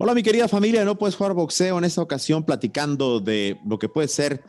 Hola mi querida familia, no puedes jugar boxeo en esta ocasión platicando de lo que puede ser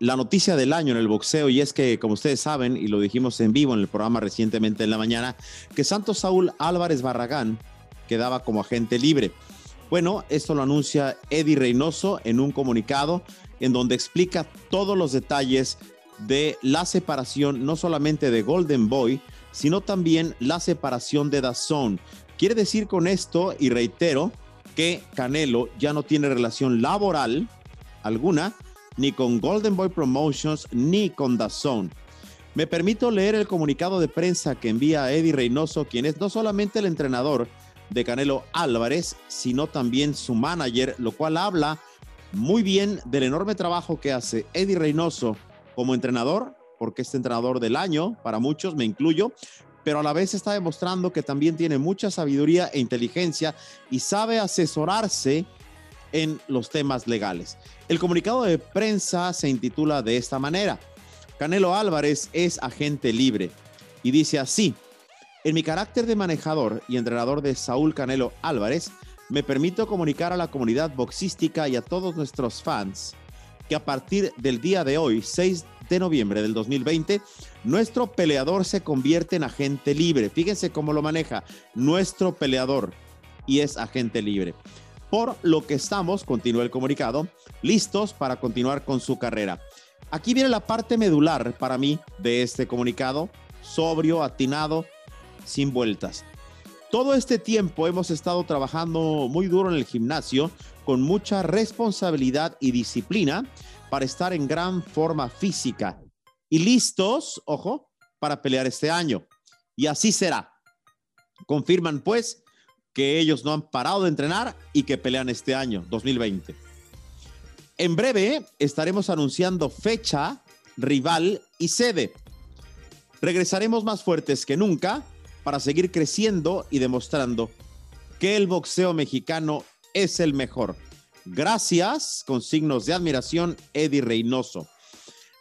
la noticia del año en el boxeo y es que como ustedes saben y lo dijimos en vivo en el programa recientemente en la mañana, que Santos Saúl Álvarez Barragán quedaba como agente libre. Bueno, esto lo anuncia Eddie Reynoso en un comunicado en donde explica todos los detalles de la separación no solamente de Golden Boy, sino también la separación de Dazón. Quiere decir con esto, y reitero, que Canelo ya no tiene relación laboral alguna ni con Golden Boy Promotions ni con DAZN. Me permito leer el comunicado de prensa que envía Eddie Reynoso, quien es no solamente el entrenador de Canelo Álvarez, sino también su manager, lo cual habla muy bien del enorme trabajo que hace Eddie Reynoso como entrenador, porque es entrenador del año para muchos, me incluyo, pero a la vez está demostrando que también tiene mucha sabiduría e inteligencia y sabe asesorarse en los temas legales. El comunicado de prensa se intitula de esta manera. Canelo Álvarez es agente libre y dice así, en mi carácter de manejador y entrenador de Saúl Canelo Álvarez, me permito comunicar a la comunidad boxística y a todos nuestros fans que a partir del día de hoy, 6 de noviembre del 2020, nuestro peleador se convierte en agente libre. Fíjense cómo lo maneja, nuestro peleador, y es agente libre. Por lo que estamos, continúa el comunicado, listos para continuar con su carrera. Aquí viene la parte medular para mí de este comunicado, sobrio, atinado, sin vueltas. Todo este tiempo hemos estado trabajando muy duro en el gimnasio, con mucha responsabilidad y disciplina para estar en gran forma física y listos, ojo, para pelear este año. Y así será. Confirman pues que ellos no han parado de entrenar y que pelean este año, 2020. En breve estaremos anunciando fecha, rival y sede. Regresaremos más fuertes que nunca para seguir creciendo y demostrando que el boxeo mexicano es el mejor. Gracias, con signos de admiración, Eddie Reynoso.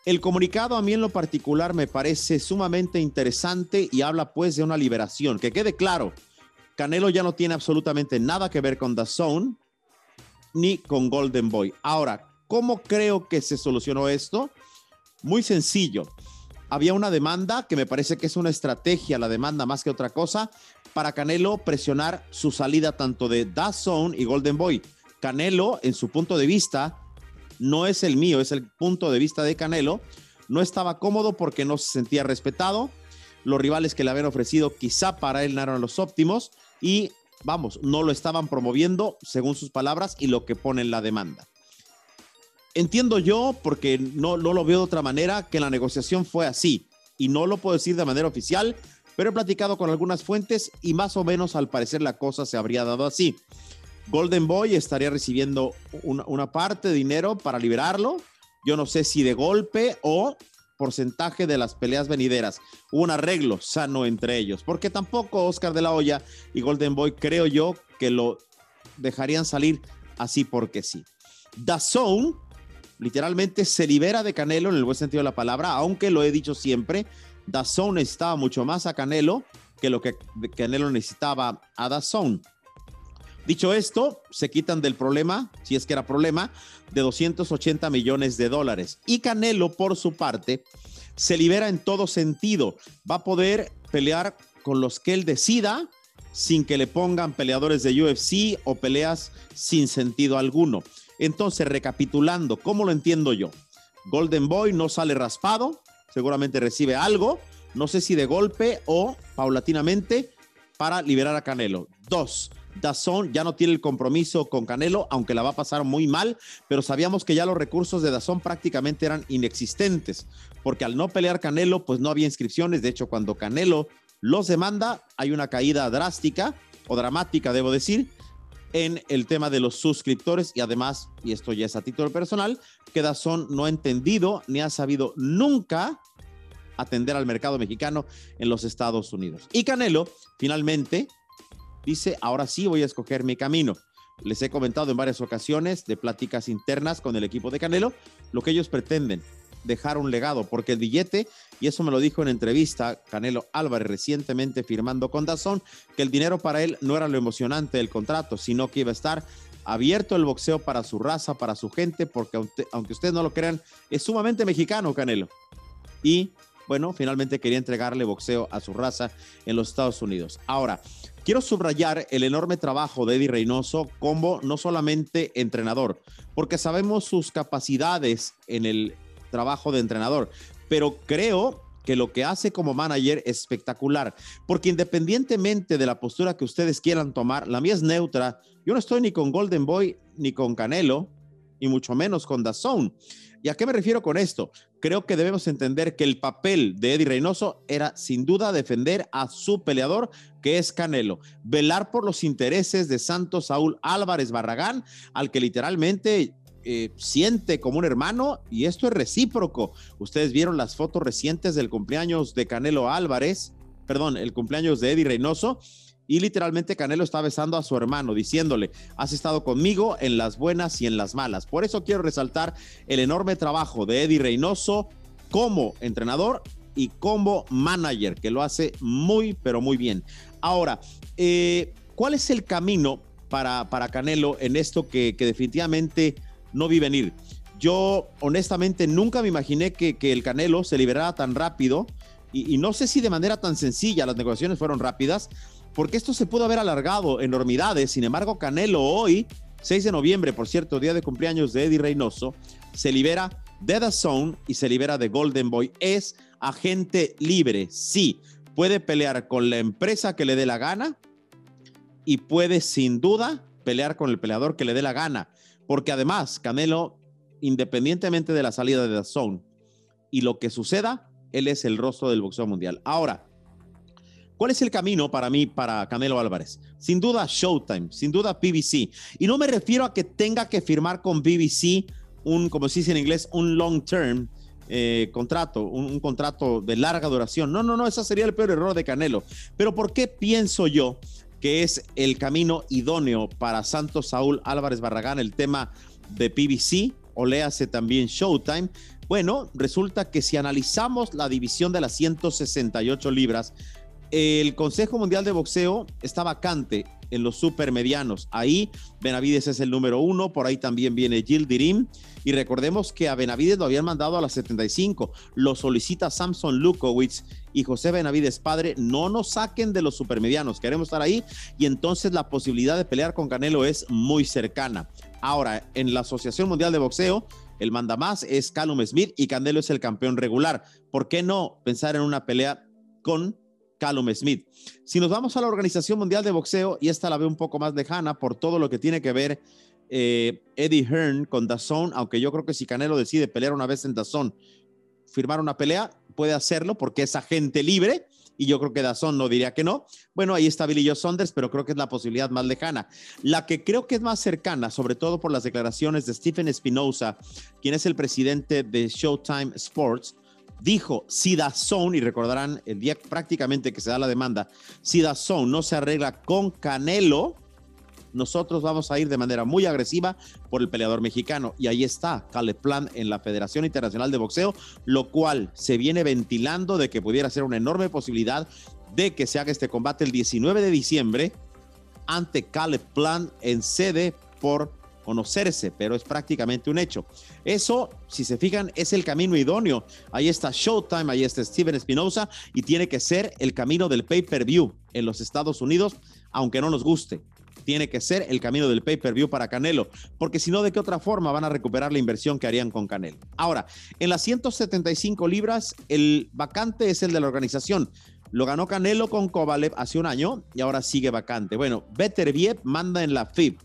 El comunicado a mí en lo particular me parece sumamente interesante y habla pues de una liberación. Que quede claro, Canelo ya no tiene absolutamente nada que ver con The Zone ni con Golden Boy. Ahora, ¿cómo creo que se solucionó esto? Muy sencillo. Había una demanda que me parece que es una estrategia, la demanda más que otra cosa, para Canelo presionar su salida tanto de The Zone y Golden Boy. Canelo, en su punto de vista, no es el mío, es el punto de vista de Canelo. No estaba cómodo porque no se sentía respetado. Los rivales que le habían ofrecido quizá para él no eran los óptimos y vamos, no lo estaban promoviendo según sus palabras y lo que pone en la demanda. Entiendo yo, porque no, no lo veo de otra manera, que la negociación fue así y no lo puedo decir de manera oficial, pero he platicado con algunas fuentes y más o menos al parecer la cosa se habría dado así. Golden Boy estaría recibiendo una, parte de dinero para liberarlo. Yo no sé si de golpe o porcentaje de las peleas venideras. un arreglo sano entre ellos, porque tampoco Oscar de la Hoya y Golden Boy creo yo que lo dejarían salir así porque sí. Zone literalmente se libera de Canelo en el buen sentido de la palabra, aunque lo he dicho siempre, Zone necesitaba mucho más a Canelo que lo que Canelo necesitaba a Zone. Dicho esto, se quitan del problema, si es que era problema, de 280 millones de dólares. Y Canelo, por su parte, se libera en todo sentido. Va a poder pelear con los que él decida sin que le pongan peleadores de UFC o peleas sin sentido alguno. Entonces, recapitulando, ¿cómo lo entiendo yo? Golden Boy no sale raspado, seguramente recibe algo, no sé si de golpe o paulatinamente para liberar a Canelo. Dos, Dazón ya no tiene el compromiso con Canelo, aunque la va a pasar muy mal, pero sabíamos que ya los recursos de Dazón prácticamente eran inexistentes, porque al no pelear Canelo, pues no había inscripciones. De hecho, cuando Canelo los demanda, hay una caída drástica o dramática, debo decir, en el tema de los suscriptores y además, y esto ya es a título personal, que Dazón no ha entendido ni ha sabido nunca atender al mercado mexicano en los Estados Unidos. Y Canelo, finalmente, dice, ahora sí voy a escoger mi camino. Les he comentado en varias ocasiones de pláticas internas con el equipo de Canelo lo que ellos pretenden. dejar un legado, porque el billete, y eso me lo dijo en entrevista Canelo Álvarez recientemente firmando con Dazón, que el dinero para él no era lo emocionante del contrato, sino que iba a estar abierto el boxeo para su raza, para su gente, porque aunque ustedes no lo crean, es sumamente mexicano Canelo. Y bueno, finalmente quería entregarle boxeo a su raza en los Estados Unidos. Ahora, quiero subrayar el enorme trabajo de Eddie Reynoso como no solamente entrenador, porque sabemos sus capacidades en el trabajo de entrenador, pero creo que lo que hace como manager es espectacular, porque independientemente de la postura que ustedes quieran tomar, la mía es neutra. Yo no estoy ni con Golden Boy ni con Canelo, y mucho menos con Dazón. ¿Y a qué me refiero con esto? Creo que debemos entender que el papel de Eddie Reynoso era sin duda defender a su peleador, que es Canelo, velar por los intereses de Santos Saúl Álvarez Barragán, al que literalmente eh, siente como un hermano y esto es recíproco. Ustedes vieron las fotos recientes del cumpleaños de Canelo Álvarez, perdón, el cumpleaños de Eddie Reynoso y literalmente Canelo está besando a su hermano, diciéndole, has estado conmigo en las buenas y en las malas. Por eso quiero resaltar el enorme trabajo de Eddie Reynoso como entrenador y como manager, que lo hace muy, pero muy bien. Ahora, eh, ¿cuál es el camino para, para Canelo en esto que, definitivamente no vi venir? Yo honestamente nunca me imaginé que, el Canelo se liberara tan rápido y, no sé si de manera tan sencilla, las negociaciones fueron rápidas, porque esto se pudo haber alargado enormidades. Sin embargo, Canelo hoy, 6 de noviembre, por cierto, día de cumpleaños de Eddie Reynoso, se libera de The Zone y se libera de Golden Boy. Es agente libre, sí. Puede pelear con la empresa que le dé la gana y puede sin duda pelear con el peleador que le dé la gana. Porque además, Canelo, independientemente de la salida de The Zone y lo que suceda, él es el rostro del boxeo mundial. Ahora, ¿Cuál es el camino para mí, para Canelo Álvarez? Sin duda Showtime, sin duda PBC. Y no me refiero a que tenga que firmar con PBC un, como se dice en inglés, un long term eh, contrato, un, contrato de larga duración. No, no, no, ese sería el peor error de Canelo. Pero ¿por qué pienso yo que es el camino idóneo para Santos Saúl Álvarez Barragán el tema de PBC? O léase también Showtime. Bueno, resulta que si analizamos la división de las 168 libras, el Consejo Mundial de Boxeo está vacante en los supermedianos. Ahí Benavides es el número uno, por ahí también viene Gil Dirim. Y recordemos que a Benavides lo habían mandado a las 75. Lo solicita Samson Lukowitz y José Benavides padre. No nos saquen de los supermedianos, queremos estar ahí. Y entonces la posibilidad de pelear con Canelo es muy cercana. Ahora, en la Asociación Mundial de Boxeo, el mandamás es Callum Smith y Canelo es el campeón regular. ¿Por qué no pensar en una pelea con Callum Smith. Si nos vamos a la Organización Mundial de Boxeo, y esta la veo un poco más lejana por todo lo que tiene que ver eh, Eddie Hearn con Dazón, aunque yo creo que si Canelo decide pelear una vez en Dazón, firmar una pelea, puede hacerlo porque es agente libre y yo creo que Dazón no diría que no. Bueno, ahí está Billy Joe Saunders, pero creo que es la posibilidad más lejana. La que creo que es más cercana, sobre todo por las declaraciones de Stephen Espinosa, quien es el presidente de Showtime Sports, dijo, Dazón, y recordarán el día prácticamente que se da la demanda, Dazón no se arregla con Canelo, nosotros vamos a ir de manera muy agresiva por el peleador mexicano. Y ahí está Caleb Plan en la Federación Internacional de Boxeo, lo cual se viene ventilando de que pudiera ser una enorme posibilidad de que se haga este combate el 19 de diciembre ante Caleb Plan en sede por conocerse, pero es prácticamente un hecho. Eso, si se fijan, es el camino idóneo. Ahí está Showtime, ahí está Steven Espinosa y tiene que ser el camino del pay-per-view en los Estados Unidos, aunque no nos guste. Tiene que ser el camino del pay-per-view para Canelo, porque si no, ¿de qué otra forma van a recuperar la inversión que harían con Canelo? Ahora, en las 175 libras, el vacante es el de la organización. Lo ganó Canelo con Kovalev hace un año y ahora sigue vacante. Bueno, Beterbiev manda en la FIB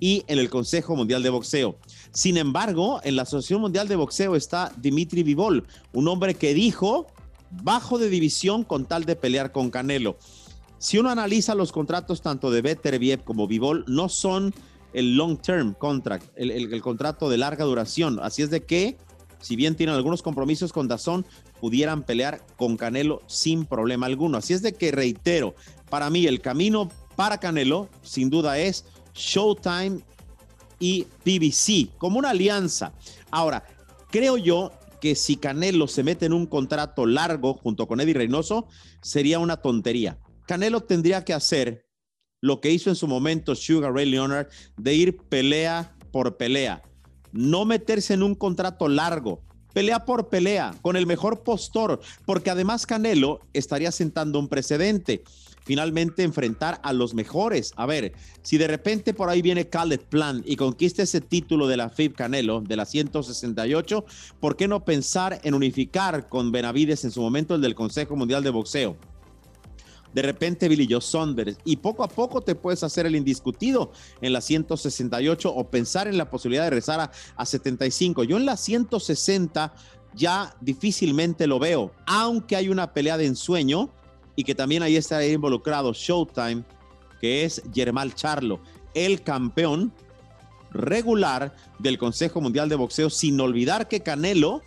y en el Consejo Mundial de Boxeo. Sin embargo, en la Asociación Mundial de Boxeo está Dimitri Vivol, un hombre que dijo bajo de división con tal de pelear con Canelo. Si uno analiza los contratos tanto de Beterbiev como Vivol, no son el long term contract, el, contrato de larga duración. Así es de que, si bien tienen algunos compromisos con Dazón, pudieran pelear con Canelo sin problema alguno. Así es de que, reitero, para mí el camino para Canelo, sin duda, es Showtime y PBC como una alianza. Ahora, creo yo que si Canelo se mete en un contrato largo junto con Eddie Reynoso, sería una tontería. Canelo tendría que hacer lo que hizo en su momento Sugar Ray Leonard, de ir pelea por pelea. No meterse en un contrato largo, pelea por pelea, con el mejor postor, porque además Canelo estaría sentando un precedente. Finalmente enfrentar a los mejores. A ver, si de repente por ahí viene Khaled Plan y conquista ese título de la FIB Canelo, de la 168, ¿por qué no pensar en unificar con Benavides en su momento el del Consejo Mundial de Boxeo? de repente Billy Joe Saunders y poco a poco te puedes hacer el indiscutido en la 168 o pensar en la posibilidad de rezar a, a 75. Yo en la 160 ya difícilmente lo veo, aunque hay una pelea de ensueño y que también ahí está involucrado Showtime, que es Germán Charlo, el campeón regular del Consejo Mundial de Boxeo, sin olvidar que Canelo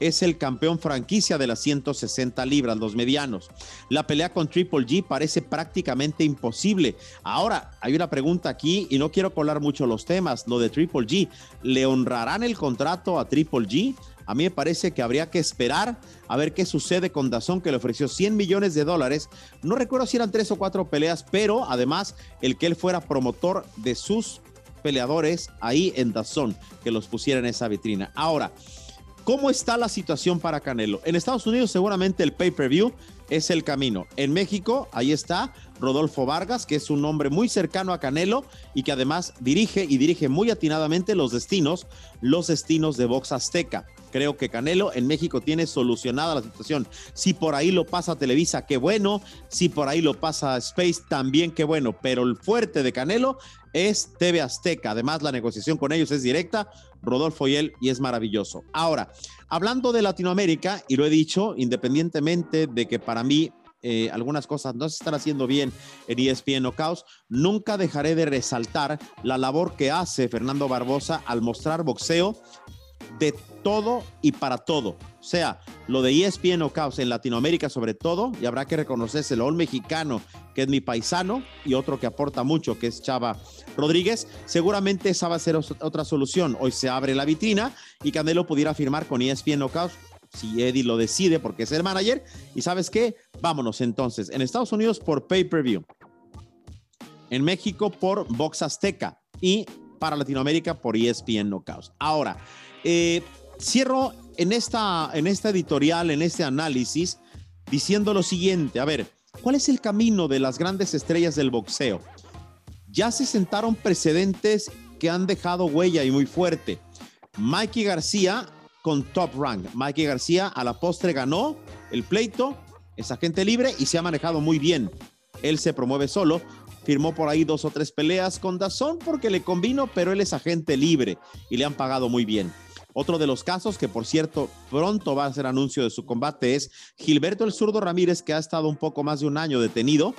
es el campeón franquicia de las 160 libras, los medianos. La pelea con Triple G parece prácticamente imposible. Ahora, hay una pregunta aquí y no quiero colar mucho los temas. Lo de Triple G, ¿le honrarán el contrato a Triple G? A mí me parece que habría que esperar a ver qué sucede con Dazón, que le ofreció 100 millones de dólares. No recuerdo si eran tres o cuatro peleas, pero además el que él fuera promotor de sus peleadores ahí en Dazón, que los pusiera en esa vitrina. Ahora, ¿Cómo está la situación para Canelo? En Estados Unidos seguramente el pay-per-view es el camino. En México, ahí está Rodolfo Vargas, que es un hombre muy cercano a Canelo y que además dirige y dirige muy atinadamente los destinos, los destinos de Box Azteca. Creo que Canelo en México tiene solucionada la situación. Si por ahí lo pasa Televisa, qué bueno. Si por ahí lo pasa Space, también qué bueno. Pero el fuerte de Canelo es TV Azteca. Además, la negociación con ellos es directa. Rodolfo y él, y es maravilloso. Ahora, hablando de Latinoamérica, y lo he dicho, independientemente de que para mí eh, algunas cosas no se están haciendo bien en ESPN Knockouts, nunca dejaré de resaltar la labor que hace Fernando Barbosa al mostrar boxeo de todo y para todo. O sea, lo de ESPN Caos en Latinoamérica sobre todo, y habrá que reconocerse, un mexicano, que es mi paisano, y otro que aporta mucho, que es Chava Rodríguez, seguramente esa va a ser otra solución. Hoy se abre la vitrina y Canelo pudiera firmar con ESPN Caos si Eddie lo decide porque es el manager. Y sabes qué, vámonos entonces. En Estados Unidos por pay-per-view. En México por Box Azteca. Y para Latinoamérica por ESPN Knockouts. Ahora, eh, cierro en esta, en esta editorial, en este análisis, diciendo lo siguiente, a ver, ¿cuál es el camino de las grandes estrellas del boxeo? Ya se sentaron precedentes que han dejado huella y muy fuerte. Mikey García con Top Rank. Mikey García a la postre ganó el pleito, es agente libre y se ha manejado muy bien. Él se promueve solo, firmó por ahí dos o tres peleas con Dazón porque le convino, pero él es agente libre y le han pagado muy bien. Otro de los casos que, por cierto, pronto va a hacer anuncio de su combate es Gilberto el Zurdo Ramírez, que ha estado un poco más de un año detenido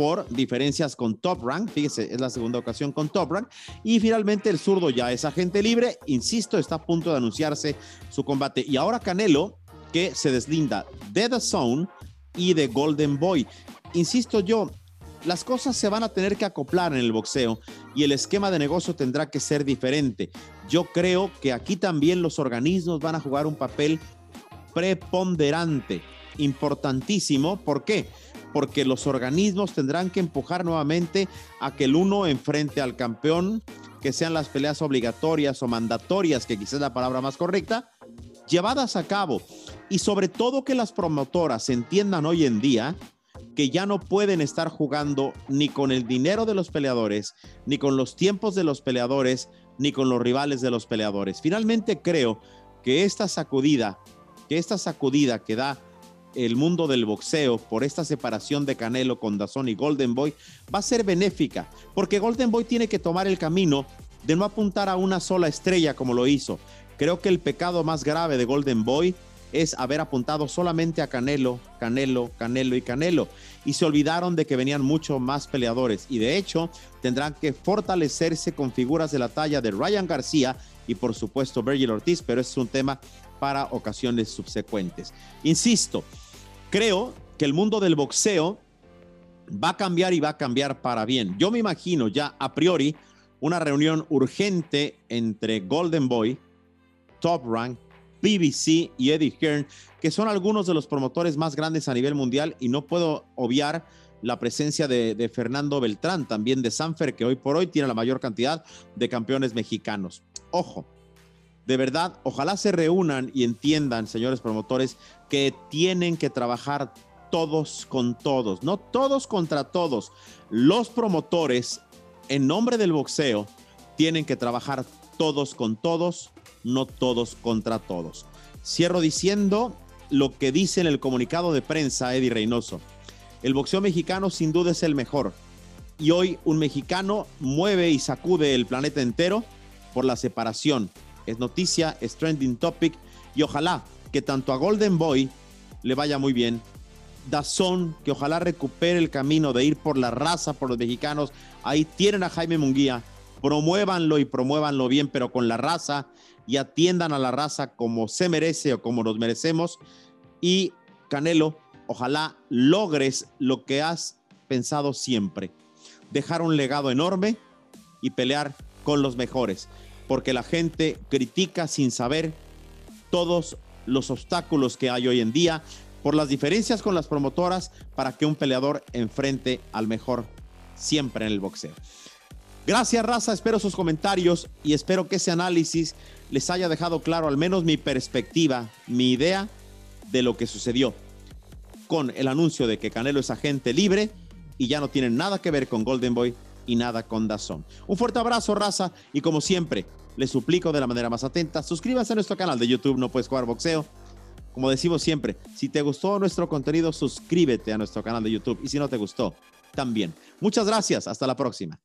por diferencias con Top Rank. Fíjese, es la segunda ocasión con Top Rank. Y finalmente el zurdo ya es agente libre. Insisto, está a punto de anunciarse su combate. Y ahora Canelo, que se deslinda de The Zone y de Golden Boy. Insisto yo, las cosas se van a tener que acoplar en el boxeo y el esquema de negocio tendrá que ser diferente. Yo creo que aquí también los organismos van a jugar un papel preponderante, importantísimo. ¿Por qué? Porque los organismos tendrán que empujar nuevamente a que el uno enfrente al campeón, que sean las peleas obligatorias o mandatorias, que quizás es la palabra más correcta, llevadas a cabo. Y sobre todo que las promotoras entiendan hoy en día que ya no pueden estar jugando ni con el dinero de los peleadores, ni con los tiempos de los peleadores, ni con los rivales de los peleadores. Finalmente creo que esta sacudida, que esta sacudida que da el mundo del boxeo por esta separación de Canelo con Dazón y Golden Boy va a ser benéfica, porque Golden Boy tiene que tomar el camino de no apuntar a una sola estrella como lo hizo. Creo que el pecado más grave de Golden Boy es haber apuntado solamente a Canelo, Canelo, Canelo y Canelo. Y se olvidaron de que venían mucho más peleadores. Y de hecho, tendrán que fortalecerse con figuras de la talla de Ryan García y por supuesto Virgil Ortiz, pero es un tema para ocasiones subsecuentes. Insisto, creo que el mundo del boxeo va a cambiar y va a cambiar para bien. Yo me imagino ya a priori una reunión urgente entre Golden Boy, Top Rank BBC y Eddie Hearn, que son algunos de los promotores más grandes a nivel mundial y no puedo obviar la presencia de, Fernando Beltrán, también de Sanfer, que hoy por hoy tiene la mayor cantidad de campeones mexicanos. Ojo, de verdad, ojalá se reúnan y entiendan, señores promotores, que tienen que trabajar todos con todos, no todos contra todos. Los promotores, en nombre del boxeo, tienen que trabajar todos con todos, no todos contra todos. Cierro diciendo lo que dice en el comunicado de prensa Eddie Reynoso. El boxeo mexicano sin duda es el mejor. Y hoy un mexicano mueve y sacude el planeta entero por la separación. Es noticia, es trending topic y ojalá que tanto a Golden Boy le vaya muy bien. Dazón, que ojalá recupere el camino de ir por la raza, por los mexicanos. Ahí tienen a Jaime Munguía. Promuévanlo y promuévanlo bien, pero con la raza y atiendan a la raza como se merece o como nos merecemos. Y Canelo, ojalá logres lo que has pensado siempre, dejar un legado enorme y pelear con los mejores, porque la gente critica sin saber todos los obstáculos que hay hoy en día por las diferencias con las promotoras para que un peleador enfrente al mejor siempre en el boxeo. Gracias, raza. Espero sus comentarios y espero que ese análisis les haya dejado claro al menos mi perspectiva, mi idea de lo que sucedió con el anuncio de que Canelo es agente libre y ya no tiene nada que ver con Golden Boy y nada con Dazón. Un fuerte abrazo, raza, y como siempre, les suplico de la manera más atenta, suscríbanse a nuestro canal de YouTube No Puedes Jugar Boxeo. Como decimos siempre, si te gustó nuestro contenido, suscríbete a nuestro canal de YouTube y si no te gustó, también. Muchas gracias, hasta la próxima.